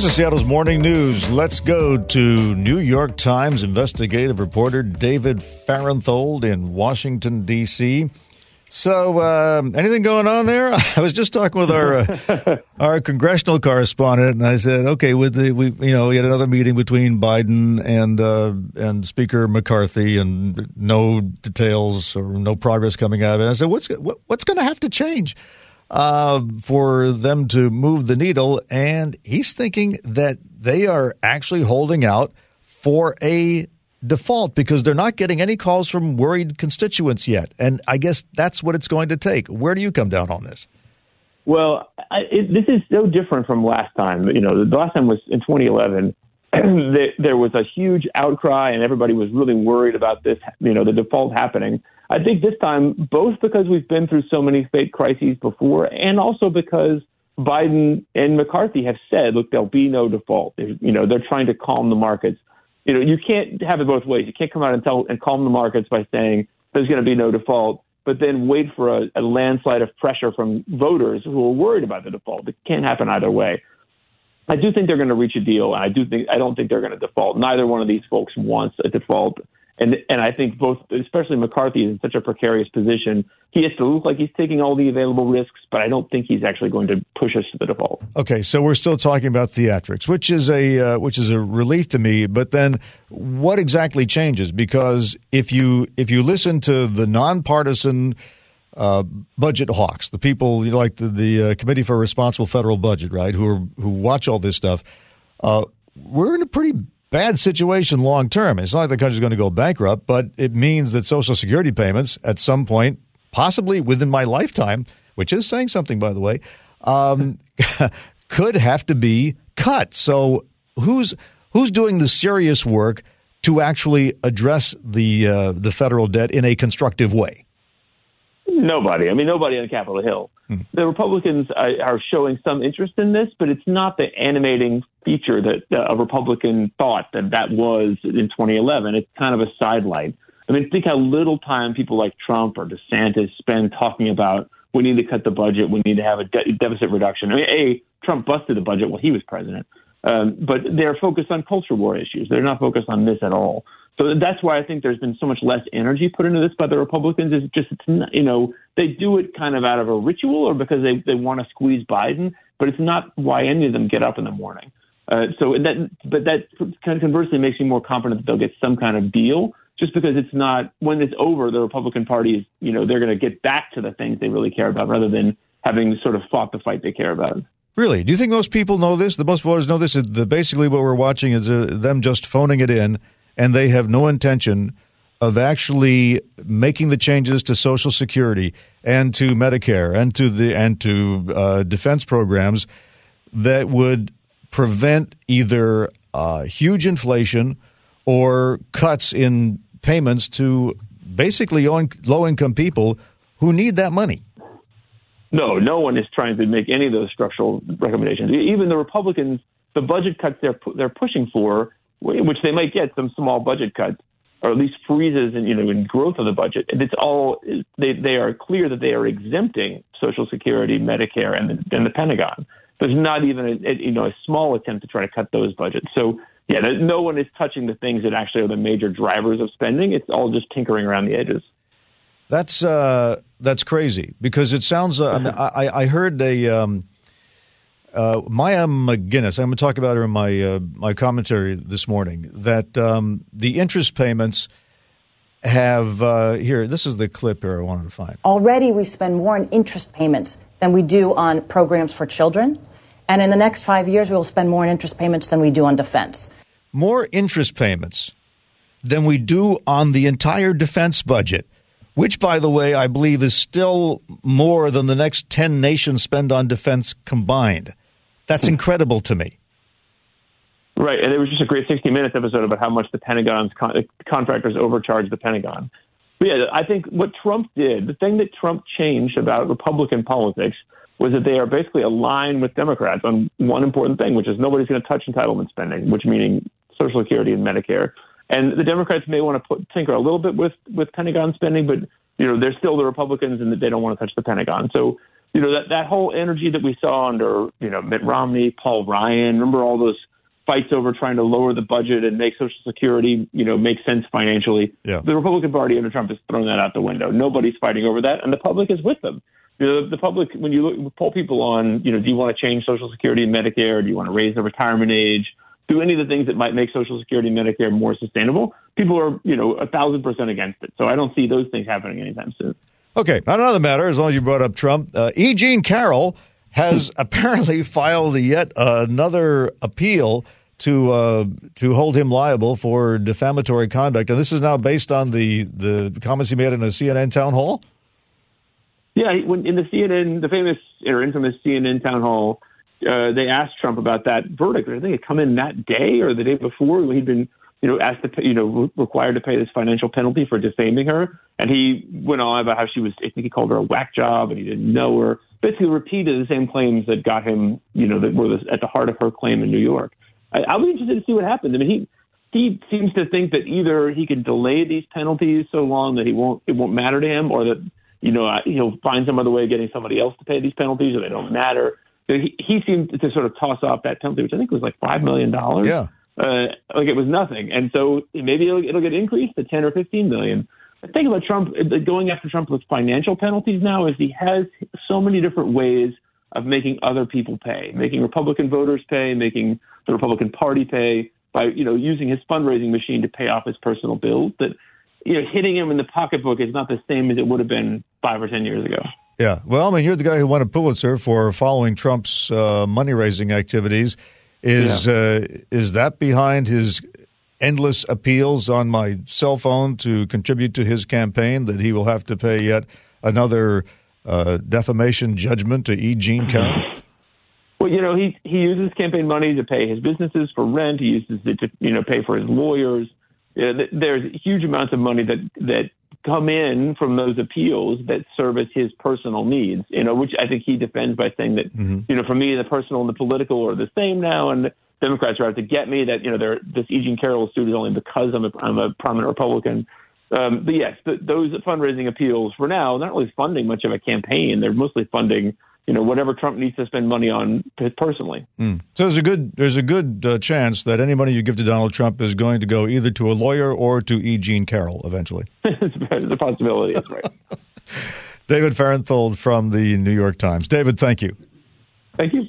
This is Seattle's Morning News. Let's go to New York Times investigative reporter David Fahrenthold in Washington, D.C. So, um, anything going on there? I was just talking with our uh, our congressional correspondent, and I said, okay, with the we, you know, we had another meeting between Biden and uh, and Speaker McCarthy, and no details or no progress coming out of it. I said, what's what, what's going to have to change? Uh, for them to move the needle. And he's thinking that they are actually holding out for a default because they're not getting any calls from worried constituents yet. And I guess that's what it's going to take. Where do you come down on this? Well, I, it, this is so different from last time. You know, the last time was in 2011. there was a huge outcry, and everybody was really worried about this. You know, the default happening. I think this time, both because we've been through so many fake crises before, and also because Biden and McCarthy have said, look, there'll be no default. They're, you know, they're trying to calm the markets. You know, you can't have it both ways. You can't come out and tell and calm the markets by saying there's going to be no default, but then wait for a, a landslide of pressure from voters who are worried about the default. It can't happen either way. I do think they're going to reach a deal, and I do think I don't think they're going to default. Neither one of these folks wants a default. And and I think both, especially McCarthy, is in such a precarious position. He has to look like he's taking all the available risks, but I don't think he's actually going to push us to the default. Okay, so we're still talking about theatrics, which is a uh, which is a relief to me. But then, what exactly changes? Because if you if you listen to the nonpartisan uh, budget hawks, the people like the, the uh, Committee for Responsible Federal Budget, right, who are who watch all this stuff, uh, we're in a pretty bad situation long term. It's not like the country's going to go bankrupt, but it means that Social Security payments at some point, possibly within my lifetime, which is saying something, by the way, um, could have to be cut. So who's who's doing the serious work to actually address the uh, the federal debt in a constructive way? Nobody. I mean, nobody on Capitol Hill. The Republicans are showing some interest in this, but it's not the animating feature that uh, a Republican thought that that was in 2011. It's kind of a sidelight. I mean, think how little time people like Trump or DeSantis spend talking about we need to cut the budget, we need to have a de- deficit reduction. I mean, a Trump busted the budget while he was president, um, but they're focused on culture war issues. They're not focused on this at all. So that's why I think there's been so much less energy put into this by the Republicans. Is just it's not, you know they do it kind of out of a ritual or because they they want to squeeze Biden, but it's not why any of them get up in the morning. Uh, so that but that kind of conversely makes me more confident that they'll get some kind of deal. Just because it's not when it's over, the Republican Party is you know they're going to get back to the things they really care about rather than having sort of fought the fight they care about. Really? Do you think most people know this? The most voters know this. The, basically, what we're watching is uh, them just phoning it in and they have no intention of actually making the changes to Social Security and to Medicare and to the and to uh, defense programs that would prevent either uh, huge inflation or cuts in payments to basically low income people who need that money. No, no one is trying to make any of those structural recommendations. Even the Republicans, the budget cuts they're they're pushing for which they might get some small budget cuts or at least freezes in you know in growth of the budget. And it's all they they are clear that they are exempting Social Security, Medicare, and the, and the Pentagon. There's not even a, a, you know a small attempt to try to cut those budgets. So yeah, no one is touching the things that actually are the major drivers of spending. It's all just tinkering around the edges. That's uh, that's crazy because it sounds. Uh, I, I heard a. Um, uh, Maya MacGuineas, I'm going to talk about her in my uh, my commentary this morning. That um, the interest payments have uh, here. This is the clip here I wanted to find. Already, we spend more on interest payments than we do on programs for children, and in the next five years, we will spend more on interest payments than we do on defense. More interest payments than we do on the entire defense budget which, by the way, I believe is still more than the next 10 nations spend on defense combined. That's hmm. incredible to me. Right, and it was just a great 60 Minutes episode about how much the Pentagon's con- contractors overcharge the Pentagon. But yeah, I think what Trump did, the thing that Trump changed about Republican politics was that they are basically aligned with Democrats on one important thing, which is nobody's going to touch entitlement spending, which meaning Social Security and Medicare. And the Democrats may want to put, tinker a little bit with with Pentagon spending, but you know they're still the Republicans, and they don't want to touch the Pentagon. So you know that that whole energy that we saw under you know Mitt Romney, Paul Ryan. Remember all those fights over trying to lower the budget and make Social Security you know make sense financially. Yeah. The Republican Party under Trump has thrown that out the window. Nobody's fighting over that, and the public is with them. You know, the public when you look, poll people on you know do you want to change Social Security and Medicare? Do you want to raise the retirement age? do any of the things that might make Social Security and Medicare more sustainable, people are, you know, a thousand percent against it. So I don't see those things happening anytime soon. Okay, on another matter, as long as you brought up Trump, uh, E. Jean Carroll has apparently filed yet another appeal to uh, to hold him liable for defamatory conduct, and this is now based on the the comments he made in a CNN town hall. Yeah, when in the CNN, the famous or infamous CNN town hall, uh, they asked Trump about that verdict. I think it come in that day or the day before when he'd been, you know, asked to you know, re- required to pay this financial penalty for defaming her. And he went on about how she was, I think he called her a whack job and he didn't know her. Basically repeated the same claims that got him, you know, that were at the heart of her claim in New York. I, I'll be interested to see what happens. I mean, he, he seems to think that either he can delay these penalties so long that he won't, it won't matter to him or that, you know, he'll find some other way of getting somebody else to pay these penalties or they don't matter he, he seemed to sort of toss off that penalty, which I think was like five million dollars. Yeah, uh, like it was nothing. And so maybe it'll, it'll get increased to ten or fifteen million. The thing about Trump uh, going after Trump with financial penalties now is he has so many different ways of making other people pay, making Republican voters pay, making the Republican Party pay by you know using his fundraising machine to pay off his personal bills. That you know hitting him in the pocketbook is not the same as it would have been five or ten years ago. Yeah. Well, I mean, you're the guy who won a Pulitzer for following Trump's uh, money raising activities. Is yeah. uh, is that behind his endless appeals on my cell phone to contribute to his campaign that he will have to pay yet another uh, defamation judgment to E. Jean Carroll? Well, you know, he he uses campaign money to pay his businesses for rent. He uses it to you know pay for his lawyers. There's huge amounts of money that that come in from those appeals that service his personal needs, you know, which I think he defends by saying that, mm-hmm. you know, for me, the personal and the political are the same now. And Democrats are out to get me that, you know, they're, this E. Jean Carroll suit is only because I'm a, I'm a prominent Republican. Um, but yes, the, those fundraising appeals for now, are not really funding much of a campaign. They're mostly funding you know whatever Trump needs to spend money on personally. Mm. So there's a good there's a good uh, chance that any money you give to Donald Trump is going to go either to a lawyer or to E. Jean Carroll eventually. it's a possibility. That's right. David Fahrenthold from the New York Times. David, thank you. Thank you.